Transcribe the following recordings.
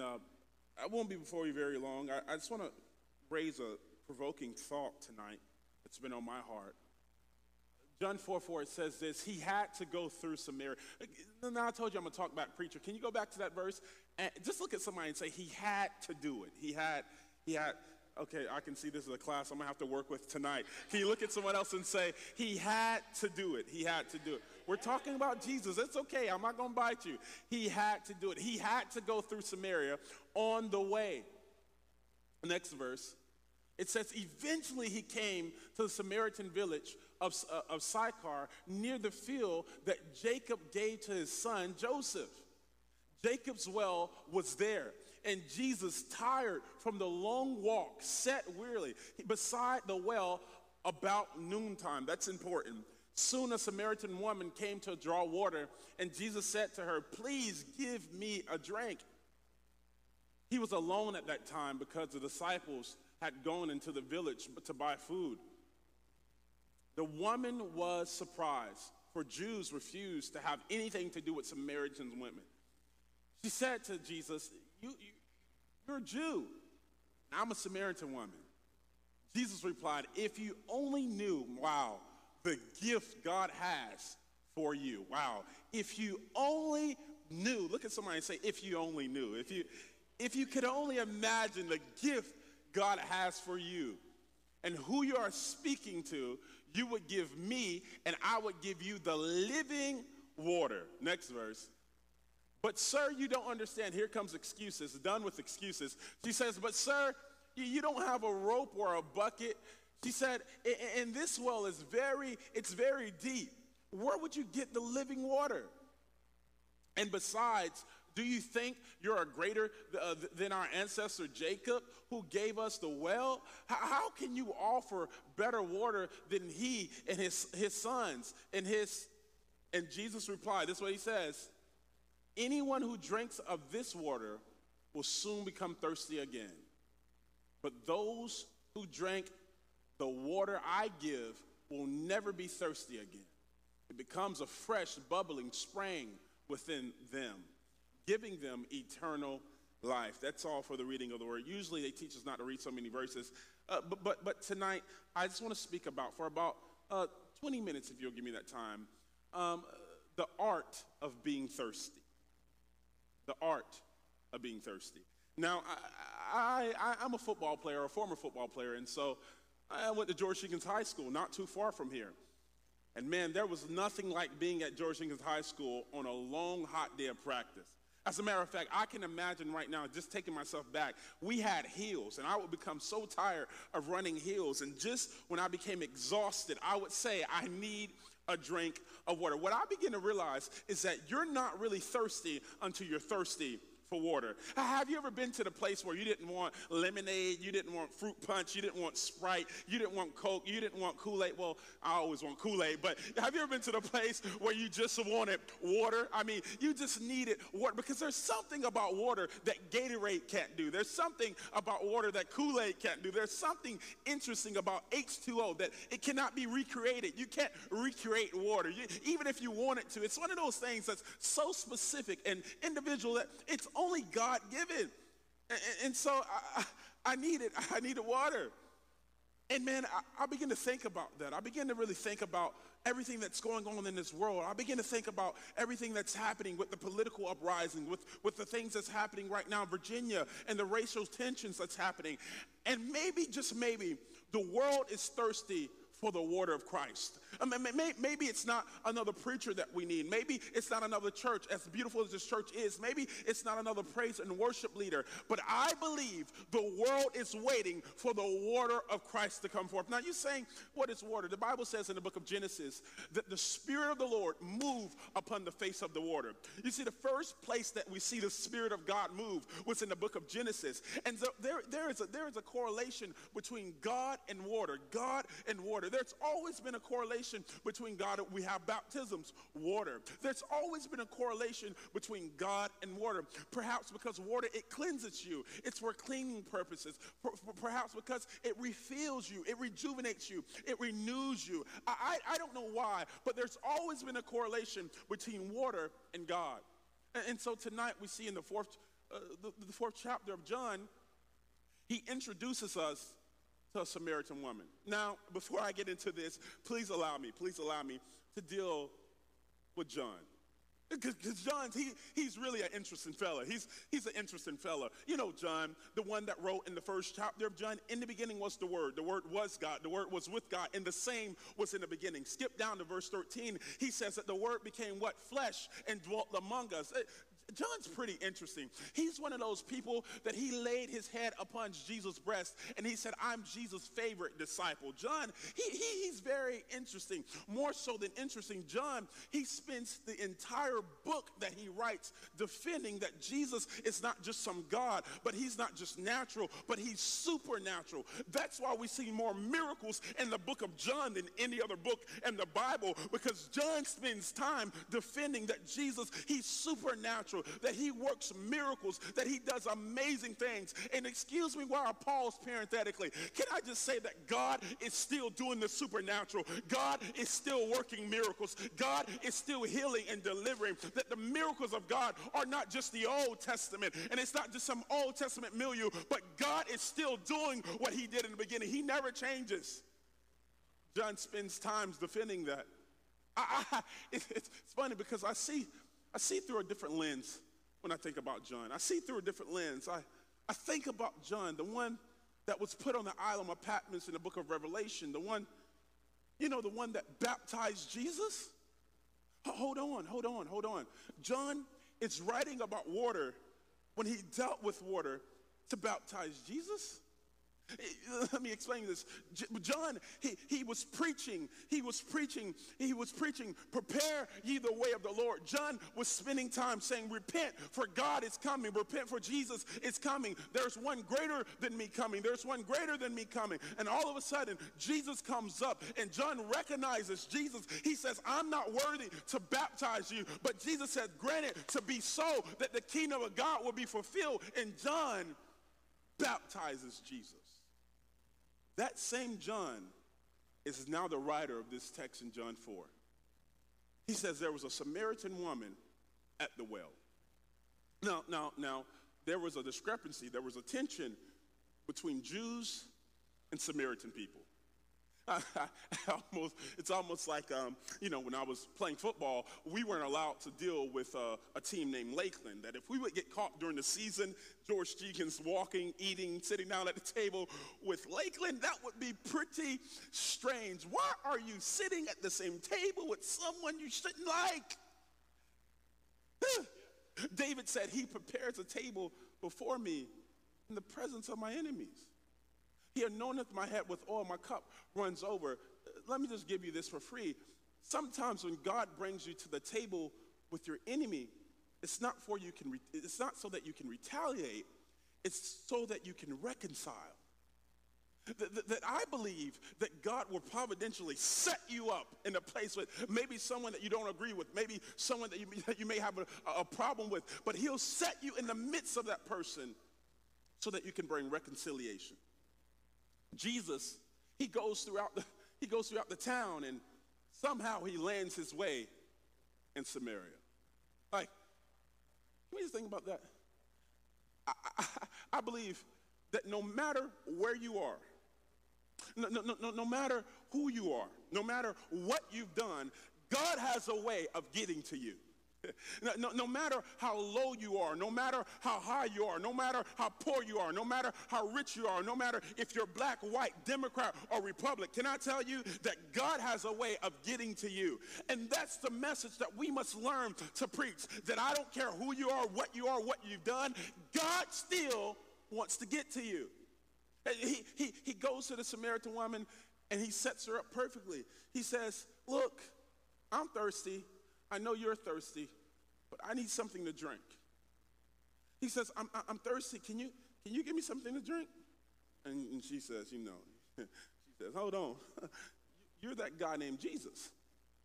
uh, I won't be before you very long. I, I just want to raise a provoking thought tonight that's been on my heart. John 4 4, it says this He had to go through Samaria. Now, I told you I'm going to talk about preacher. Can you go back to that verse? And just look at somebody and say, He had to do it. He had, he had, okay, I can see this is a class I'm going to have to work with tonight. Can you look at someone else and say, He had to do it? He had to do it. We're talking about Jesus. It's okay. I'm not going to bite you. He had to do it. He had to go through Samaria on the way. Next verse. It says, eventually he came to the Samaritan village of, uh, of Sychar near the field that Jacob gave to his son Joseph. Jacob's well was there, and Jesus, tired from the long walk, sat wearily beside the well about noontime. That's important. Soon a Samaritan woman came to draw water, and Jesus said to her, Please give me a drink. He was alone at that time because the disciples had gone into the village to buy food. The woman was surprised, for Jews refused to have anything to do with Samaritan women. She said to Jesus, you, you, You're a Jew, I'm a Samaritan woman. Jesus replied, If you only knew, wow, the gift God has for you. Wow. If you only knew, look at somebody and say, if you only knew. If you if you could only imagine the gift God has for you and who you are speaking to, you would give me and I would give you the living water. Next verse. But, sir, you don't understand. Here comes excuses. Done with excuses. She says, But, sir, you don't have a rope or a bucket. She said, and this well is very, it's very deep. Where would you get the living water? And besides, do you think you're a greater uh, than our ancestor Jacob, who gave us the well? How, how, can you offer better water than he and his, his sons and his? And Jesus replied, this is what he says Anyone who drinks of this water will soon become thirsty again. But those who drink the water I give will never be thirsty again. It becomes a fresh, bubbling spring within them, giving them eternal life. That's all for the reading of the word. Usually they teach us not to read so many verses. Uh, but, but, but tonight, I just want to speak about, for about uh, 20 minutes, if you'll give me that time, um, the art of being thirsty. The art of being thirsty. Now, I, I, I'm a football player, a former football player, and so I went to George Jenkins High School, not too far from here. And man, there was nothing like being at George Jenkins High School on a long, hot day of practice. As a matter of fact, I can imagine right now, just taking myself back, we had hills, and I would become so tired of running hills. And just when I became exhausted, I would say, I need a drink of water. What I begin to realize is that you're not really thirsty until you're thirsty for water. Have you ever been to the place where you didn't want lemonade, you didn't want fruit punch, you didn't want Sprite, you didn't want Coke, you didn't want Kool Aid? Well, I always want Kool Aid, but have you ever been to the place where you just wanted water? I mean, you just needed water because there's something about water that Gatorade can't do. There's something about water that Kool Aid can't do. There's something interesting about H2O that it cannot be recreated. You can't recreate water, you, even if you wanted to. It's one of those things that's so specific and individual that it's only God given. And, and so I, I needed, I needed water. And man, I, I begin to think about that. I begin to really think about everything that's going on in this world. I begin to think about everything that's happening with the political uprising, with, with the things that's happening right now in Virginia and the racial tensions that's happening. And maybe, just maybe, the world is thirsty for the water of Christ. Uh, maybe it's not another preacher that we need. Maybe it's not another church, as beautiful as this church is. Maybe it's not another praise and worship leader. But I believe the world is waiting for the water of Christ to come forth. Now, you're saying, what is water? The Bible says in the book of Genesis that the Spirit of the Lord moved upon the face of the water. You see, the first place that we see the Spirit of God move was in the book of Genesis. And so there, there, is a, there is a correlation between God and water. God and water. There's always been a correlation between God we have baptisms, water. There's always been a correlation between God and water. Perhaps because water, it cleanses you. It's for cleaning purposes. Perhaps because it refills you, it rejuvenates you, it renews you. I, I, I don't know why, but there's always been a correlation between water and God. And, and so tonight we see in the fourth uh, the, the fourth chapter of John, he introduces us to a Samaritan woman. Now, before I get into this, please allow me, please allow me to deal with John. Because John, he, he's really an interesting fella. He's, he's an interesting fella. You know, John, the one that wrote in the first chapter of John, in the beginning was the Word. The Word was God. The Word was with God. And the same was in the beginning. Skip down to verse 13. He says that the Word became what? Flesh and dwelt among us. John's pretty interesting. He's one of those people that he laid his head upon Jesus' breast and he said, I'm Jesus' favorite disciple. John, he, he, he's very interesting. More so than interesting, John, he spends the entire book that he writes defending that Jesus is not just some God, but he's not just natural, but he's supernatural. That's why we see more miracles in the book of John than any other book in the Bible because John spends time defending that Jesus, he's supernatural that he works miracles, that he does amazing things. And excuse me while I pause parenthetically. Can I just say that God is still doing the supernatural? God is still working miracles. God is still healing and delivering. That the miracles of God are not just the Old Testament and it's not just some Old Testament milieu, but God is still doing what he did in the beginning. He never changes. John spends times defending that. I, I, it, it's funny because I see I see through a different lens when I think about John. I see through a different lens. I, I think about John, the one that was put on the island of Patmos in the book of Revelation, the one, you know, the one that baptized Jesus. Hold on, hold on, hold on. John is writing about water when he dealt with water to baptize Jesus. Let me explain this. John, he, he was preaching, he was preaching, he was preaching, prepare ye the way of the Lord. John was spending time saying, repent, for God is coming. Repent, for Jesus is coming. There's one greater than me coming. There's one greater than me coming. And all of a sudden, Jesus comes up, and John recognizes Jesus. He says, I'm not worthy to baptize you, but Jesus said, granted to be so that the kingdom of God will be fulfilled. And John baptizes Jesus. That same John is now the writer of this text in John 4. He says there was a Samaritan woman at the well. Now, now, now, there was a discrepancy, there was a tension between Jews and Samaritan people. almost, it's almost like, um, you know, when I was playing football, we weren't allowed to deal with uh, a team named Lakeland. That if we would get caught during the season, George Jenkins walking, eating, sitting down at the table with Lakeland, that would be pretty strange. Why are you sitting at the same table with someone you shouldn't like? David said, He prepares a table before me in the presence of my enemies. He anointeth my head with oil, my cup runs over. Let me just give you this for free. Sometimes when God brings you to the table with your enemy, it's not for you can re- it's not so that you can retaliate, it's so that you can reconcile. That, that, that, I believe that God will providentially set you up in a place with maybe someone that you don't agree with, maybe someone that you, that you may have a, a problem with, but He'll set you in the midst of that person so that you can bring reconciliation. Jesus, he goes throughout the, he goes throughout the town and somehow he lands his way in Samaria. Like, can we just think about that? I, I, I believe that no matter where you are, no, no, no, no matter who you are, no matter what you've done, God has a way of getting to you. No, no, matter how low you are, no matter how high you are, no matter how poor you are, no matter how rich you are, no matter if you're black, white, Democrat, or Republican, can I tell you that God has a way of getting to you? And that's the message that we must learn to preach that I don't care who you are, what you are, what you've done, God still wants to get to you. He, he, he goes to the Samaritan woman and he sets her up perfectly. He says, Look, I'm thirsty. I know you're thirsty, but I need something to drink. He says, I'm, I'm thirsty. Can you, can you give me something to drink? And, and she says, You know, she says, Hold on. You're that guy named Jesus.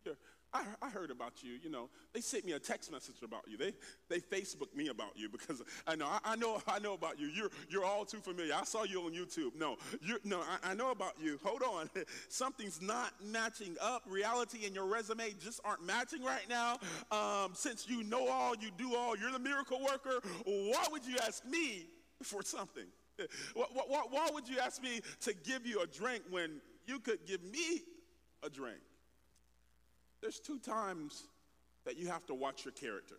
You're, I, I heard about you. You know, they sent me a text message about you. They they Facebook me about you because I know I, I know I know about you. You're you're all too familiar. I saw you on YouTube. No, you no, I, I know about you. Hold on, something's not matching up. Reality and your resume just aren't matching right now. Um, since you know all, you do all. You're the miracle worker. Why would you ask me for something? Why, why, why would you ask me to give you a drink when you could give me a drink? There's two times that you have to watch your character.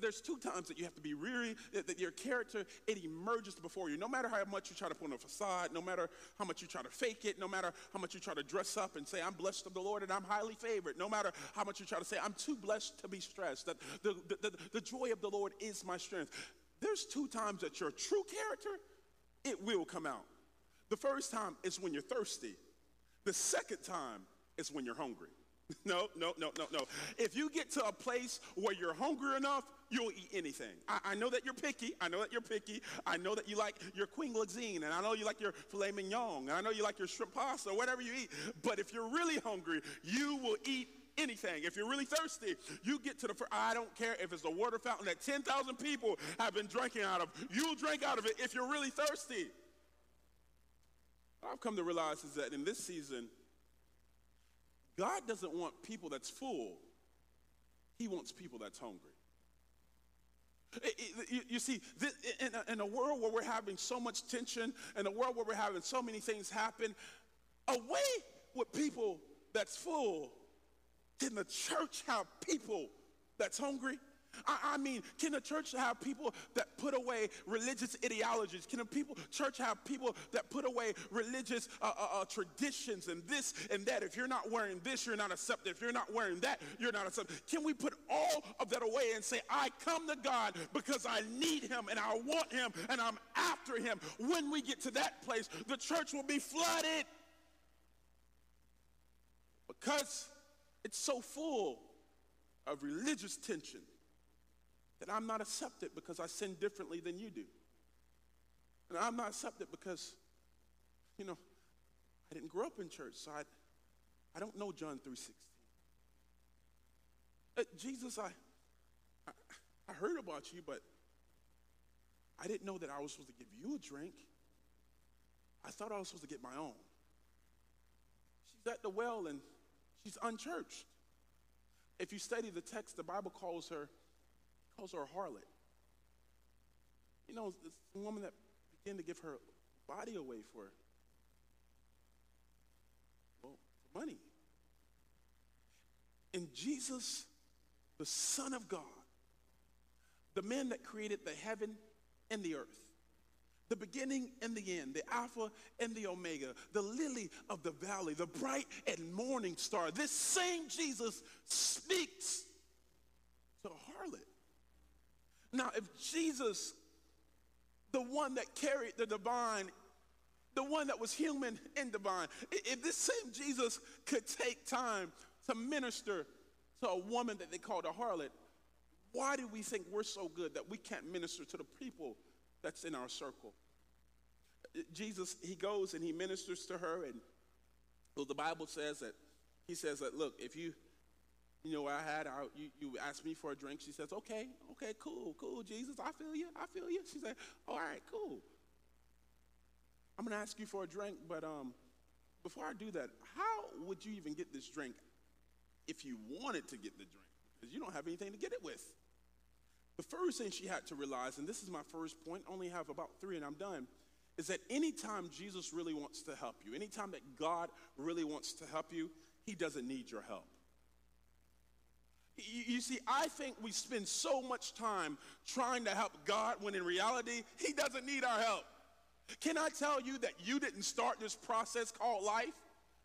There's two times that you have to be really, that your character, it emerges before you. No matter how much you try to put on a facade, no matter how much you try to fake it, no matter how much you try to dress up and say, I'm blessed of the Lord and I'm highly favored, no matter how much you try to say, I'm too blessed to be stressed, that the, the, the, the joy of the Lord is my strength. There's two times that your true character, it will come out. The first time is when you're thirsty. The second time is when you're hungry. No, no, no, no, no. If you get to a place where you're hungry enough, you'll eat anything. I, I, know that you're picky. I know that you're picky. I know that you like your queen and I know you like your filet mignon, and I know you like your shrimp pasta, whatever you eat. But if you're really hungry, you will eat anything. If you're really thirsty, you get to the, I don't care if it's a water fountain that 10,000 people have been drinking out of, you'll drink out of it if you're really thirsty. What I've come to realize is that in this season, God doesn't want people that's full, He wants people that's hungry. You see, in a world where we're having so much tension, in a world where we're having so many things happen, away with people that's full, can the church have people that's hungry? I, I, mean, can the church have people that put away religious ideologies? Can the people, church have people that put away religious uh, uh, uh, traditions and this and that? If you're not wearing this, you're not accepted. If you're not wearing that, you're not accepted. Can we put all of that away and say, I come to God because I need Him and I want Him and I'm after Him? When we get to that place, the church will be flooded because it's so full of religious tension that I'm not accepted because I sin differently than you do. And I'm not accepted because, you know, I didn't grow up in church, so I, I don't know John 3.16. Uh, Jesus, I, I, I heard about you, but I didn't know that I was supposed to give you a drink. I thought I was supposed to get my own. She's at the well and she's unchurched. If you study the text, the Bible calls her calls her a harlot. You know, a woman that began to give her body away for, well, for money. And Jesus, the Son of God, the man that created the heaven and the earth, the beginning and the end, the Alpha and the Omega, the lily of the valley, the bright and morning star. This same Jesus speaks to a harlot. Now, if Jesus, the one that carried the divine, the one that was human and divine, if this same Jesus could take time to minister to a woman that they called a harlot, why do we think we're so good that we can't minister to the people that's in our circle? Jesus, he goes and he ministers to her, and well, the Bible says that he says that, look, if you you know, what I had, I, you, you asked me for a drink. She says, okay, okay, cool, cool, Jesus, I feel you, I feel you. She said, all right, cool. I'm going to ask you for a drink, but um, before I do that, how would you even get this drink if you wanted to get the drink? Because you don't have anything to get it with. The first thing she had to realize, and this is my first point, only have about three and I'm done, is that anytime Jesus really wants to help you, anytime that God really wants to help you, he doesn't need your help. You see, I think we spend so much time trying to help God when in reality, He doesn't need our help. Can I tell you that you didn't start this process called life?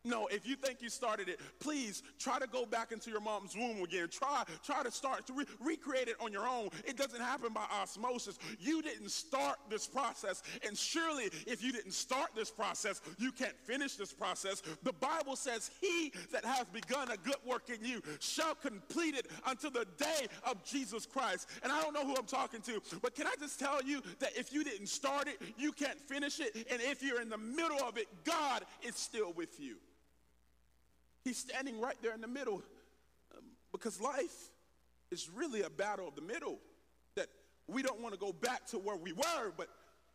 No, if you think you started it, please try to go back into your mom's womb again. Try, try to start to re- recreate it on your own. It doesn't happen by osmosis. You didn't start this process, and surely if you didn't start this process, you can't finish this process. The Bible says, "He that has begun a good work in you shall complete it until the day of Jesus Christ." And I don't know who I'm talking to, but can I just tell you that if you didn't start it, you can't finish it, and if you're in the middle of it, God is still with you. He's standing right there in the middle um, because life is really a battle of the middle. That we don't want to go back to where we were, but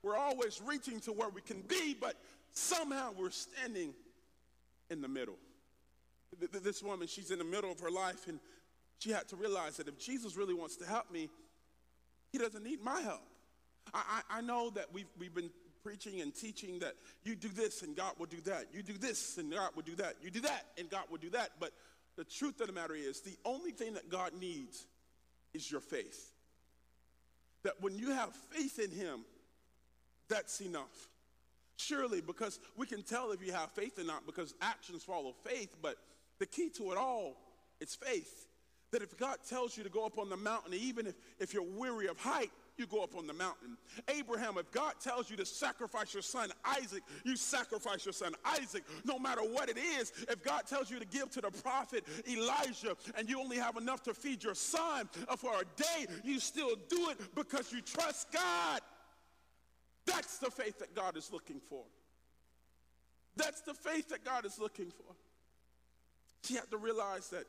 we're always reaching to where we can be, but somehow we're standing in the middle. This woman, she's in the middle of her life, and she had to realize that if Jesus really wants to help me, he doesn't need my help. I, I, I know that we've, we've been preaching and teaching that you do this and God will do that. You do this and God will do that. You do that and God will do that. But the truth of the matter is, the only thing that God needs is your faith. That when you have faith in Him, that's enough. Surely, because we can tell if you have faith or not, because actions follow faith, but the key to it all is faith. That if God tells you to go up on the mountain, even if, if you're weary of height, you go up on the mountain. Abraham, if God tells you to sacrifice your son Isaac, you sacrifice your son Isaac, no matter what it is. If God tells you to give to the prophet Elijah and you only have enough to feed your son for a day, you still do it because you trust God. That's the faith that God is looking for. That's the faith that God is looking for. She had to realize that,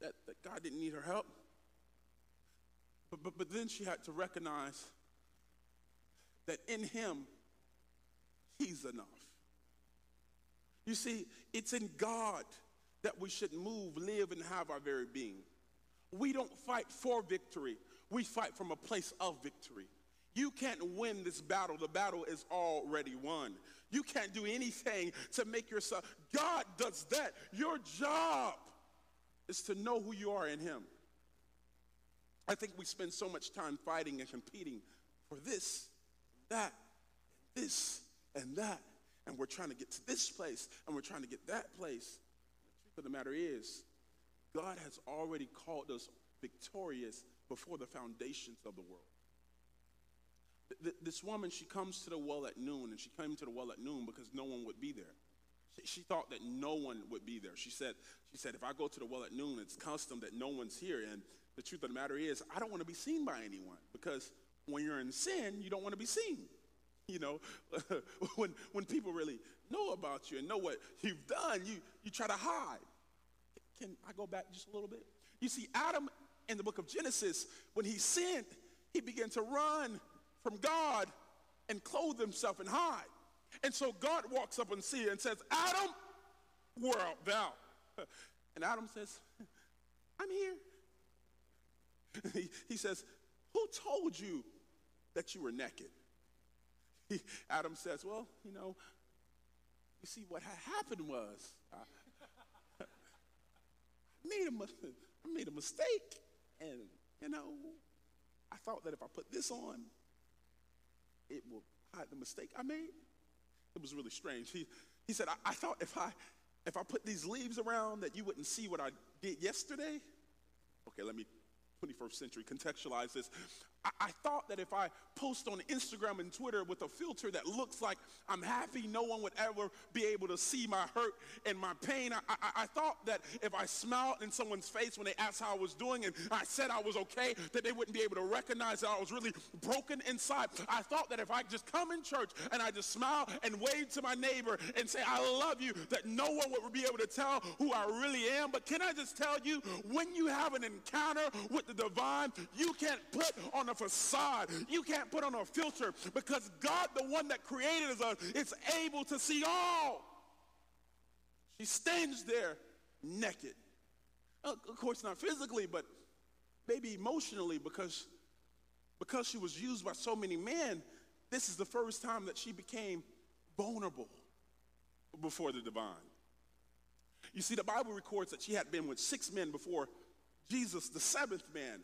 that, that God didn't need her help. But, but, but then she had to recognize that in Him, He's enough. You see, it's in God that we should move, live, and have our very being. We don't fight for victory, we fight from a place of victory. You can't win this battle. The battle is already won. You can't do anything to make yourself. God does that. Your job is to know who you are in Him. I think we spend so much time fighting and competing for this, that, this, and that. And we're trying to get to this place and we're trying to get that place. The truth of the matter is, God has already called us victorious before the foundations of the world. This woman, she comes to the well at noon, and she came to the well at noon because no one would be there. She thought that no one would be there. She said, she said, if I go to the well at noon, it's custom that no one's here. And the truth of the matter is, I don't want to be seen by anyone because when you're in sin, you don't want to be seen. You know, when, when people really know about you and know what you've done, you, you try to hide. Can I go back just a little bit? You see, Adam in the book of Genesis, when he sinned, he began to run from God and clothe himself and hide. And so God walks up and sees and says, Adam, where art thou? And Adam says, I'm here. He, says, Who told you that you were naked? He, Adam says, Well, you know, you see, what happened was I, I, made a, I made a mistake. And, you know, I thought that if I put this on, it will hide the mistake I made. It was really strange. He, he said, I, I thought if I, if I put these leaves around that you wouldn't see what I did yesterday. Okay, let me 21st century contextualize this. I, I, thought that if I post on Instagram and Twitter with a filter that looks like I'm happy, no one would ever be able to see my hurt and my pain. I, I, I thought that if I smiled in someone's face when they asked how I was doing and I said I was okay, that they wouldn't be able to recognize that I was really broken inside. I thought that if I just come in church and I just smile and wave to my neighbor and say, I love you, that no one would be able to tell who I really am. But can I just tell you, when you have an encounter with the divine, you can't put on a facade. You can't put on a filter because God, the one that created us, is able to see all. She stands there naked. Of course, not physically, but maybe emotionally because, because she was used by so many men. This is the first time that she became vulnerable before the divine. You see, the Bible records that she had been with six men before Jesus, the seventh man.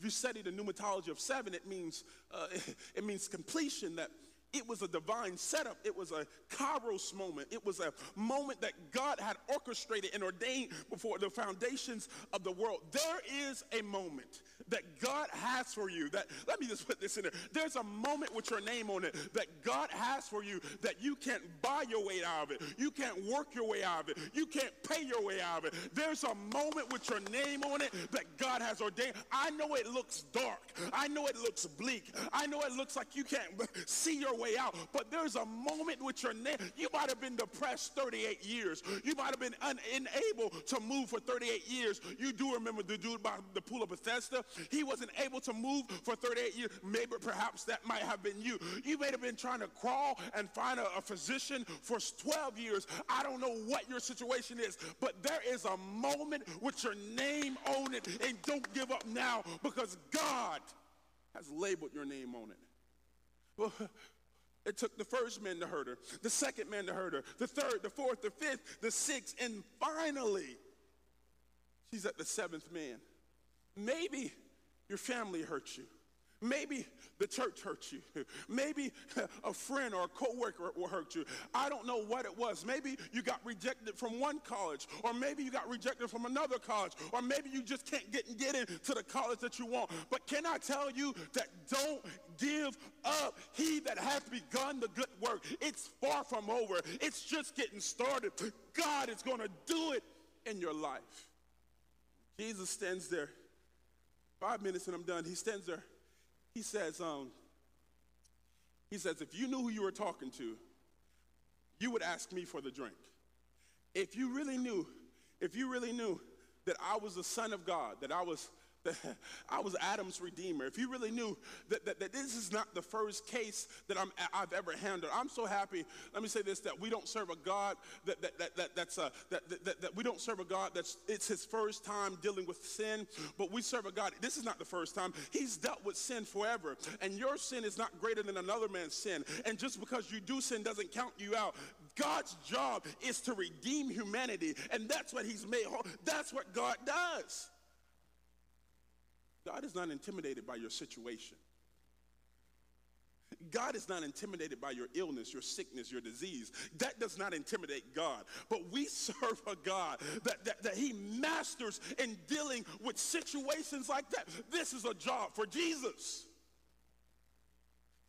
If you study the pneumatology of seven, it means, uh, it means completion, that it was a divine setup. It was a kairos moment. It was a moment that God had orchestrated and ordained before the foundations of the world. There is a moment that God has for you that, let me just put this in there. There's a moment with your name on it that God has for you that you can't buy your way out of it. You can't work your way out of it. You can't pay your way out of it. There's a moment with your name on it that God has ordained. I know it looks dark. I know it looks bleak. I know it looks like you can't see your way out. But there's a moment with your name. You might have been depressed 38 years. You might have been unable to move for 38 years. You do remember the dude by the pool of Bethesda? He wasn't able to move for 38 years. Maybe perhaps that might have been you. You may have been trying to crawl and find a, a physician for 12 years. I don't know what your situation is, but there is a moment with your name on it. And don't give up now because God has labeled your name on it. Well, it took the first man to hurt her, the second man to hurt her, the third, the fourth, the fifth, the sixth, and finally, she's at the seventh man. Maybe your family hurt you. Maybe the church hurt you. Maybe a friend or a coworker will hurt you. I don't know what it was. Maybe you got rejected from one college, or maybe you got rejected from another college, or maybe you just can't get get into the college that you want. But can I tell you that don't give up. He that hath begun the good work, it's far from over. It's just getting started. God is going to do it in your life. Jesus stands there. Five minutes and I'm done. He stands there he says, um, he says, if you knew who you were talking to, you would ask me for the drink. If you really knew, if you really knew that I was the son of God, that I was I was Adam's redeemer. If you really knew that, that, that, this is not the first case that I'm, I've ever handled, I'm so happy. Let me say this: that we don't serve a God that, that, that, that that's uh, a, that, that, that we don't serve a God that's it's His first time dealing with sin, but we serve a God. This is not the first time. He's dealt with sin forever, and your sin is not greater than another man's sin. And just because you do sin doesn't count you out. God's job is to redeem humanity, and that's what He's made. That's what God does. God is not intimidated by your situation. God is not intimidated by your illness, your sickness, your disease. That does not intimidate God. But we serve a God that, that, that He masters in dealing with situations like that. This is a job for Jesus.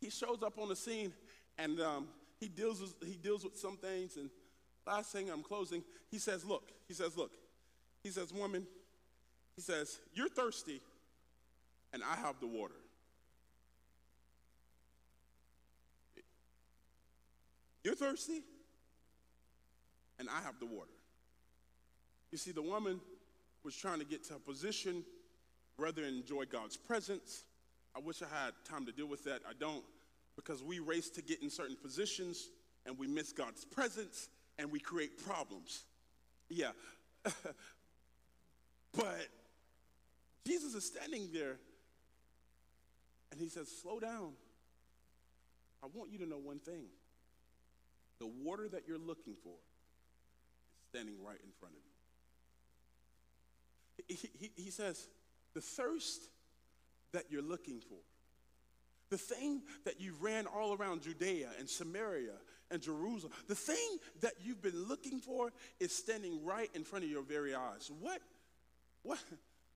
He shows up on the scene and um, he, deals with, he deals with some things. And last thing I'm closing, he says, Look, he says, Look, he says, Woman, he says, You're thirsty and I have the water. You're thirsty, and I have the water. You see, the woman was trying to get to a position rather enjoy God's presence. I wish I had time to deal with that. I don't, because we race to get in certain positions and we miss God's presence and we create problems. Yeah. but Jesus is standing there and he says, Slow down. I want you to know one thing the water that you're looking for is standing right in front of you. He, he, he says, The thirst that you're looking for, the thing that you ran all around Judea and Samaria and Jerusalem, the thing that you've been looking for is standing right in front of your very eyes. What, what,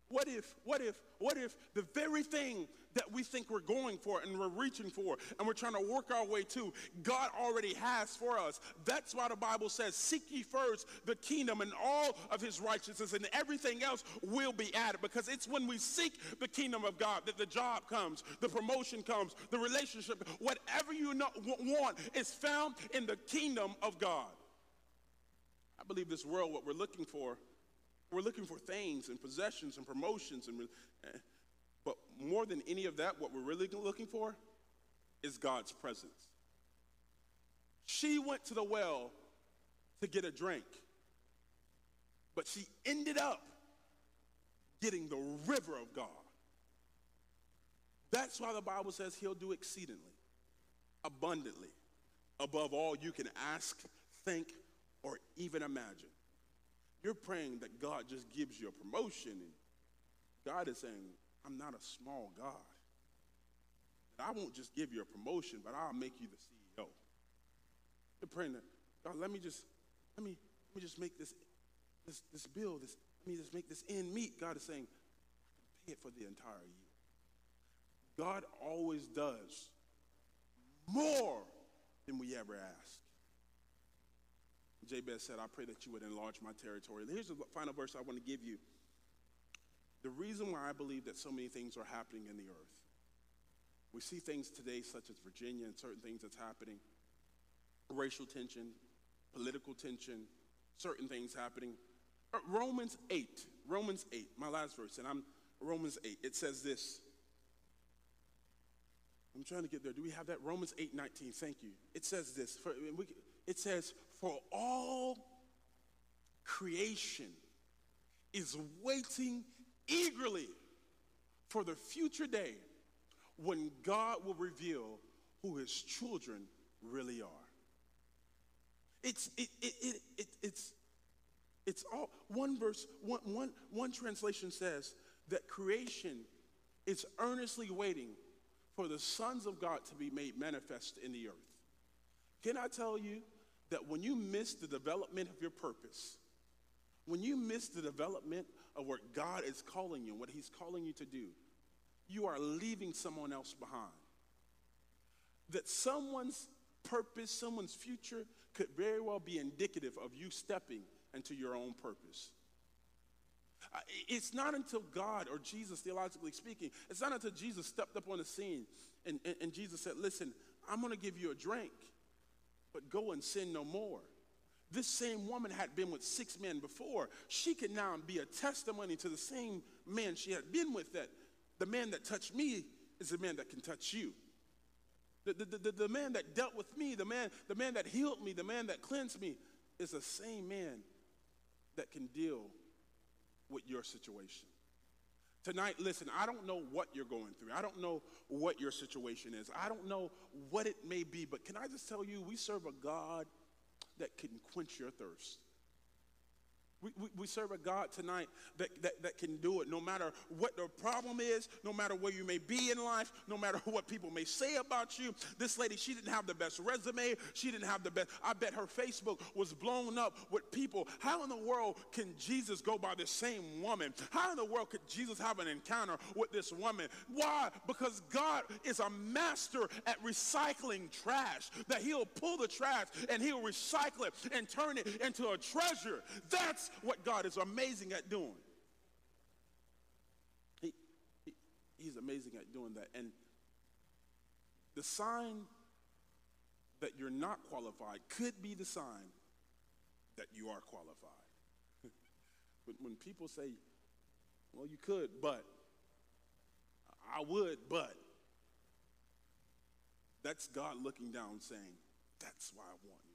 what if, what if, what if the very thing that we think we're going for and we're reaching for and we're trying to work our way to, God already has for us. That's why the Bible says, Seek ye first the kingdom and all of his righteousness, and everything else will be added. Because it's when we seek the kingdom of God that the job comes, the promotion comes, the relationship, whatever you know, want is found in the kingdom of God. I believe this world, what we're looking for, we're looking for things and possessions and promotions, and, eh, but more than any of that, what we're really looking for is God's presence. She went to the well to get a drink, but she ended up getting the river of God. That's why the Bible says he'll do exceedingly, abundantly, above all you can ask, think, or even imagine. You're praying that God just gives you a promotion, and God is saying, I'm not a small God. That I won't just give you a promotion, but I'll make you the CEO. You're praying that, God, let me just, let me, let me just make this, this, this bill, this, let me just make this end meet. God is saying, I can pay it for the entire year. God always does more than we ever ask. Jabez said, I pray that you would enlarge my territory. Here's the final verse I want to give you. The reason why I believe that so many things are happening in the earth, We see things today, such as Virginia and certain things that's happening racial tension, political tension, certain things happening. Uh, Romans 8, Romans 8, my last verse, and I'm Romans 8. It says this. I'm trying to get there. Do we have that? Romans 8 19. Thank you. It says this. For, we, it says, For all creation is waiting eagerly for the future day when God will reveal who his children really are. It's, it, it, it, it, it's, it's all, one verse, one, one, one translation says that creation is earnestly waiting for the sons of God to be made manifest in the earth. Can I tell you that when you miss the development of your purpose, when you miss the development of what God is calling you, what He's calling you to do, you are leaving someone else behind. That someone's purpose, someone's future could very well be indicative of you stepping into your own purpose. It's not until God or Jesus, theologically speaking, it's not until Jesus stepped up on the scene and, and, and Jesus said, Listen, I'm going to give you a drink, but go and sin no more. This same woman had been with six men before. She could now be a testimony to the same man she had been with that the man that touched me is the man that can touch you. The, the, the, the, man that dealt with me, the man, the man that healed me, the man that cleansed me is the same man that can deal with your situation. Tonight, listen, I don't know what you're going through. I don't know what your situation is. I don't know what it may be, but can I just tell you, we serve a God that can quench your thirst. We, we, serve a God tonight that, that, that can do it no matter what the problem is, no matter where you may be in life, no matter what people may say about you. This lady, she didn't have the best resume. She didn't have the best. I bet her Facebook was blown up with people. How in the world can Jesus go by the same woman? How in the world could Jesus have an encounter with this woman? Why? Because God is a master at recycling trash, that He'll pull the trash and He'll recycle it and turn it into a treasure. That's what God is amazing at doing. He, he, he's amazing at doing that. And the sign that you're not qualified could be the sign that you are qualified. but when people say, well, you could, but, I would, but, that's God looking down saying, that's why I want.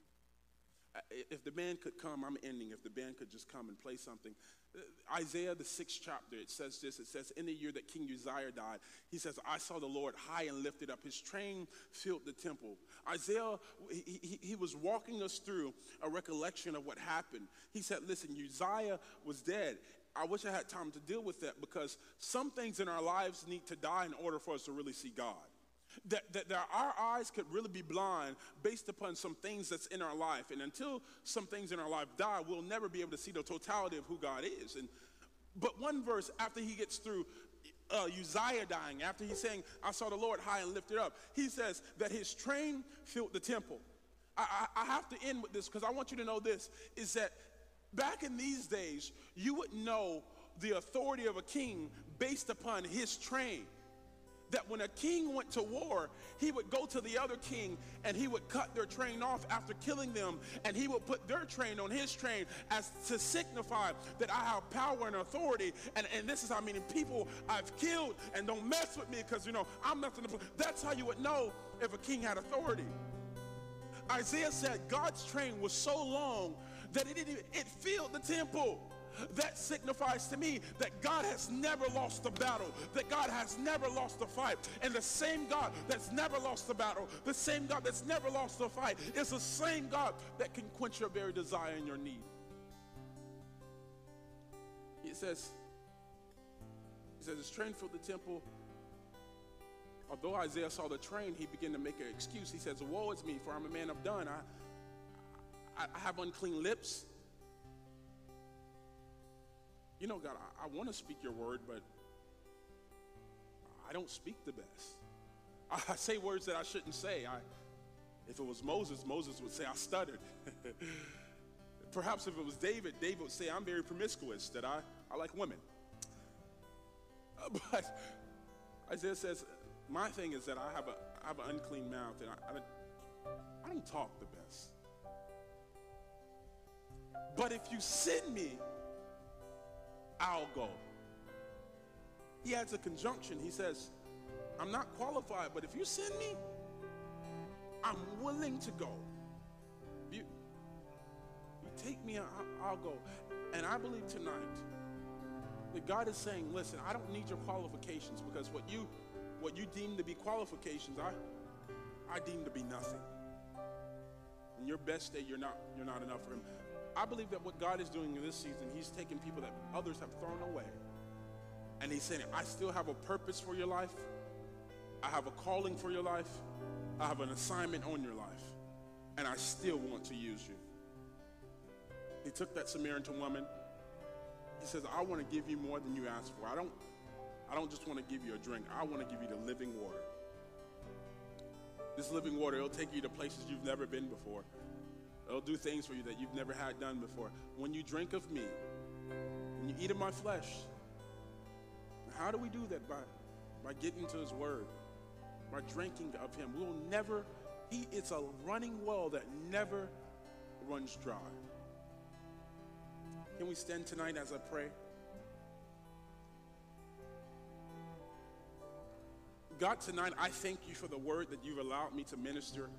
If the band could come, I'm ending. If the band could just come and play something. Uh, Isaiah, the sixth chapter, it says this. It says, In the year that King Uzziah died, he says, I saw the Lord high and lifted up. His train filled the temple. Isaiah, he, he, he was walking us through a recollection of what happened. He said, Listen, Uzziah was dead. I wish I had time to deal with that because some things in our lives need to die in order for us to really see God. That, that, that, our eyes could really be blind based upon some things that's in our life. And until some things in our life die, we'll never be able to see the totality of who God is. And, but one verse after he gets through uh, Uzziah dying, after he's saying, I saw the Lord high and lifted up, he says that his train filled the temple. I, I, I have to end with this because I want you to know this is that back in these days, you would know the authority of a king based upon his train that when a king went to war, he would go to the other king and he would cut their train off after killing them, and he would put their train on his train as to signify that I have power and authority. And, and this is how many people I've killed, and don't mess with me because you know I'm nothing. To, that's how you would know if a king had authority. Isaiah said God's train was so long that it, it, it filled the temple. That signifies to me that God has never lost a battle, that God has never lost a fight. And the same God that's never lost a battle, the same God that's never lost a fight, is the same God that can quench your very desire and your need. He says, he says, his train filled the temple. Although Isaiah saw the train, he began to make an excuse. He says, Woe is me, for I'm a man of done. I, I have unclean lips you know, God, I, I want to speak your word, but I don't speak the best. I, I say words that I shouldn't say. I, if it was Moses, Moses would say I stuttered. Perhaps if it was David, David would say I'm very promiscuous, that I, I like women. But Isaiah says, my thing is that I have a I have an unclean mouth and I, I, I don't talk the best. But if you send me, I'll go. He adds a conjunction. He says, I'm not qualified, but if you send me, I'm willing to go. You, you take me, I'll, I'll go. And I believe tonight that God is saying, listen, I don't need your qualifications because what you what you deem to be qualifications, I I deem to be nothing. In your best day, you're not you're not enough for him. I believe that what God is doing in this season, He's taking people that others have thrown away. And He's saying, I still have a purpose for your life. I have a calling for your life. I have an assignment on your life. And I still want to use you. He took that Samaritan woman. He says, I want to give you more than you asked for. I don't, I don't just want to give you a drink. I want to give you the living water. This living water, it'll take you to places you've never been before. It'll do things for you that you've never had done before. When you drink of me, when you eat of my flesh, how do we do that? By, by getting to his word, by drinking of him. We will never, he it's a running well that never runs dry. Can we stand tonight as I pray? God, tonight I thank you for the word that you've allowed me to minister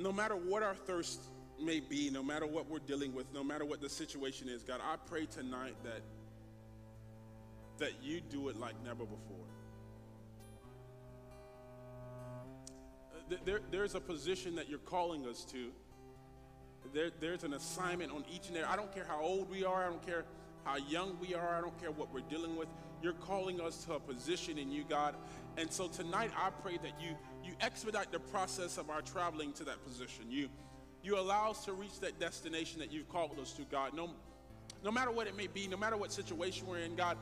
no matter what our thirst may be, no matter what we're dealing with, no matter what the situation is, God, I pray tonight that that you do it like never before. There, there's a position that you're calling us to. There, there's an assignment on each and every. I don't care how old we are. I don't care how young we are. I don't care what we're dealing with. You're calling us to a position in you, God. And so tonight, I pray that you you expedite the process of our traveling to that position. You, you allow us to reach that destination that you've called us to, God. No, no matter what it may be, no matter what situation we're in, God,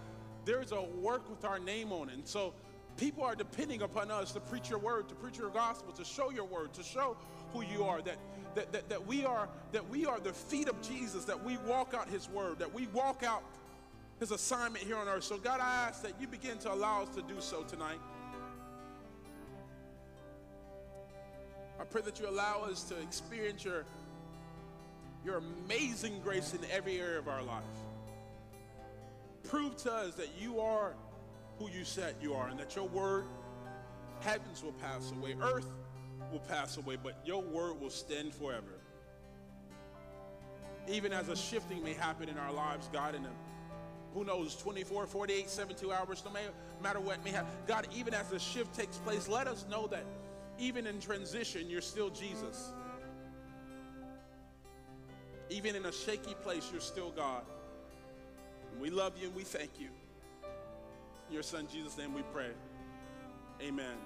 there's a work with our name on it. And so people are depending upon us to preach your word, to preach your gospel, to show your word, to show who you are, that, that, that, that, we are, that we are the feet of Jesus, that we walk out his word, that we walk out his assignment here on earth. So God, I ask that you begin to allow us to do so tonight. I pray that you allow us to experience your, your amazing grace in every area of our life. Prove to us that you are who you said you are and that your word, heavens will pass away, earth will pass away, but your word will stand forever. Even as a shifting may happen in our lives, God, in a, who knows, 24, 48, 72 hours, no matter what may happen. God, even as the shift takes place, let us know that even in transition, you're still Jesus. Even in a shaky place, you're still God. And we love you and we thank you. In your son Jesus' name we pray. Amen.